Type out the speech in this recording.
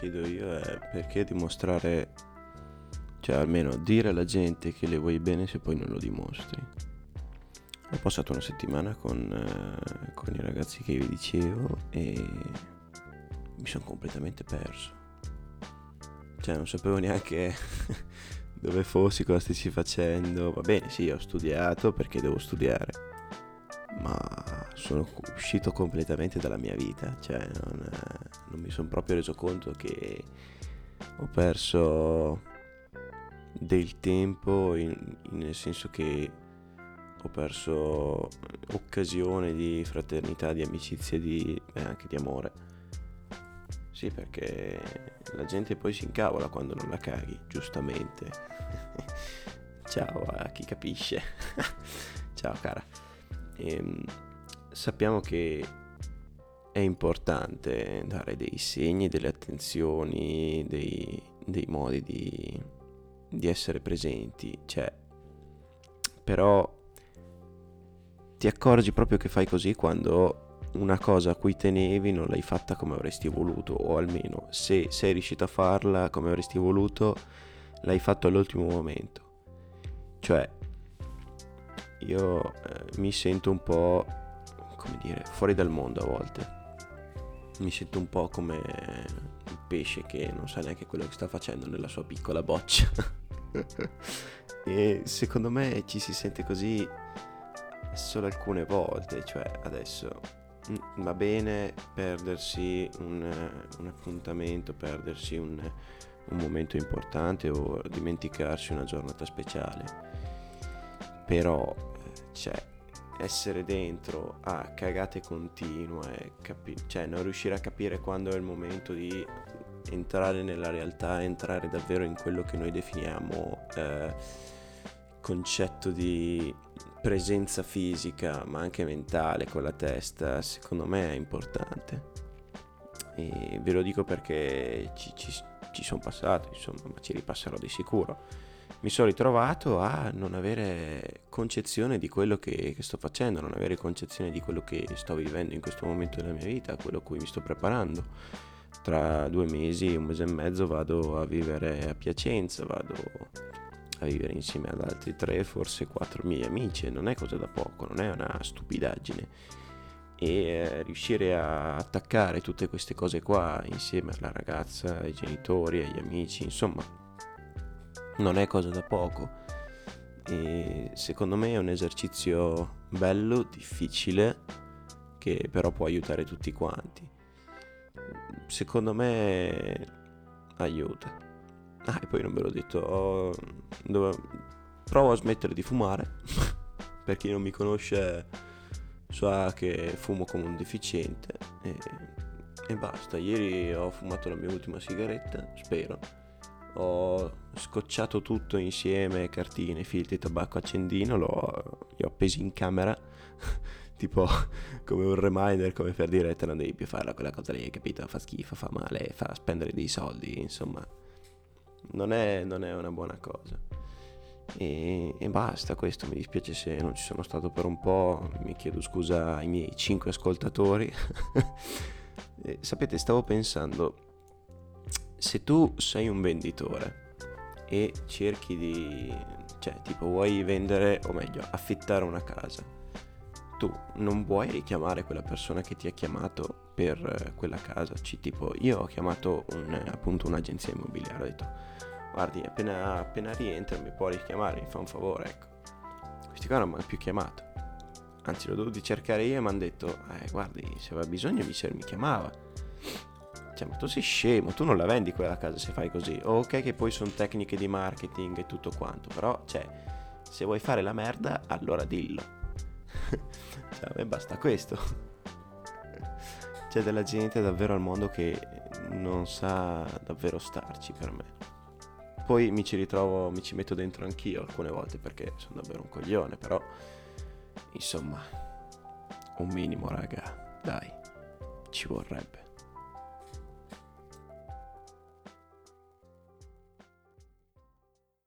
vedo io è perché dimostrare, cioè almeno dire alla gente che le vuoi bene se poi non lo dimostri. Ho passato una settimana con, eh, con i ragazzi che vi dicevo e mi sono completamente perso. Cioè non sapevo neanche dove fossi, cosa stessi facendo. Va bene, sì, ho studiato perché devo studiare. Sono uscito completamente dalla mia vita. Cioè non, non mi sono proprio reso conto che ho perso del tempo in, nel senso che ho perso occasione di fraternità, di amicizia e anche di amore. Sì, perché la gente poi si incavola quando non la caghi, giustamente. Ciao a chi capisce. Ciao cara. Ehm, sappiamo che è importante dare dei segni, delle attenzioni, dei, dei modi di, di essere presenti. Cioè, però ti accorgi proprio che fai così quando una cosa a cui tenevi non l'hai fatta come avresti voluto o almeno se sei riuscito a farla come avresti voluto l'hai fatto all'ultimo momento cioè io eh, mi sento un po' come dire fuori dal mondo a volte. Mi sento un po' come un pesce che non sa neanche quello che sta facendo nella sua piccola boccia. E secondo me ci si sente così solo alcune volte, cioè adesso mm, va bene perdersi un, un appuntamento, perdersi un, un, momento importante o dimenticarsi una giornata speciale, però cioè, essere dentro a cagate continue, capi- cioè non riuscire a capire quando è il momento di entrare nella realtà, entrare davvero in quello che noi definiamo eh, concetto di presenza fisica ma anche mentale con la testa secondo me è importante. E ve lo dico perché ci, ci, ci sono passato insomma ma ci ripasserò di sicuro mi sono ritrovato a non avere concezione di quello che, che, sto facendo, non avere concezione di quello che sto vivendo in questo momento della mia vita, quello a cui mi sto preparando. Tra due mesi, un mese e mezzo vado a vivere a Piacenza, vado a vivere insieme ad altri tre, forse quattro miei amici, non è cosa da poco, non è una stupidaggine. E eh, riuscire a attaccare tutte queste cose qua insieme alla ragazza, ai genitori, agli amici, insomma, non è cosa da poco. E secondo me è un esercizio bello, difficile, che però può aiutare tutti quanti. Secondo me aiuta. Ah, e poi non ve l'ho detto. Oh, dove... Provo a smettere di fumare. per chi non mi conosce, sa che fumo come un deficiente. E, e basta. Ieri ho fumato la mia ultima sigaretta, spero. Ho scocciato tutto insieme, cartine, filtri, tabacco, accendino, l'ho, li ho appesi in camera, tipo come un reminder, come per dire, te non devi più farla quella cosa lì, capito? Fa schifo, fa male, fa spendere dei soldi, insomma non è, non è una buona cosa. E, e, basta, questo mi dispiace se non ci sono stato per un po', mi chiedo scusa ai miei 5 ascoltatori. sapete, stavo pensando, se tu sei un venditore e cerchi di, cioè tipo vuoi vendere, o meglio, affittare una casa, tu non vuoi richiamare quella persona che ti ha chiamato per quella casa, C- tipo io ho chiamato un, appunto un'agenzia immobiliare, ho detto guardi appena, appena rientra mi può richiamare, mi fa un favore, ecco. Questi qua non mi hanno più chiamato. Anzi l'ho dovuto cercare io e mi hanno detto, eh guardi, se aveva bisogno mi chiamava. Cioè, ma tu sei scemo, tu non la vendi quella casa se fai così. ok che poi sono tecniche di marketing e tutto quanto, però, cioè, se vuoi fare la merda, allora dillo. cioè, a me basta questo. C'è della gente davvero al mondo che non sa davvero starci per me. Poi mi ci ritrovo, mi ci metto dentro anch'io alcune volte perché sono davvero un coglione, però insomma, un minimo, raga, dai, ci vorrebbe.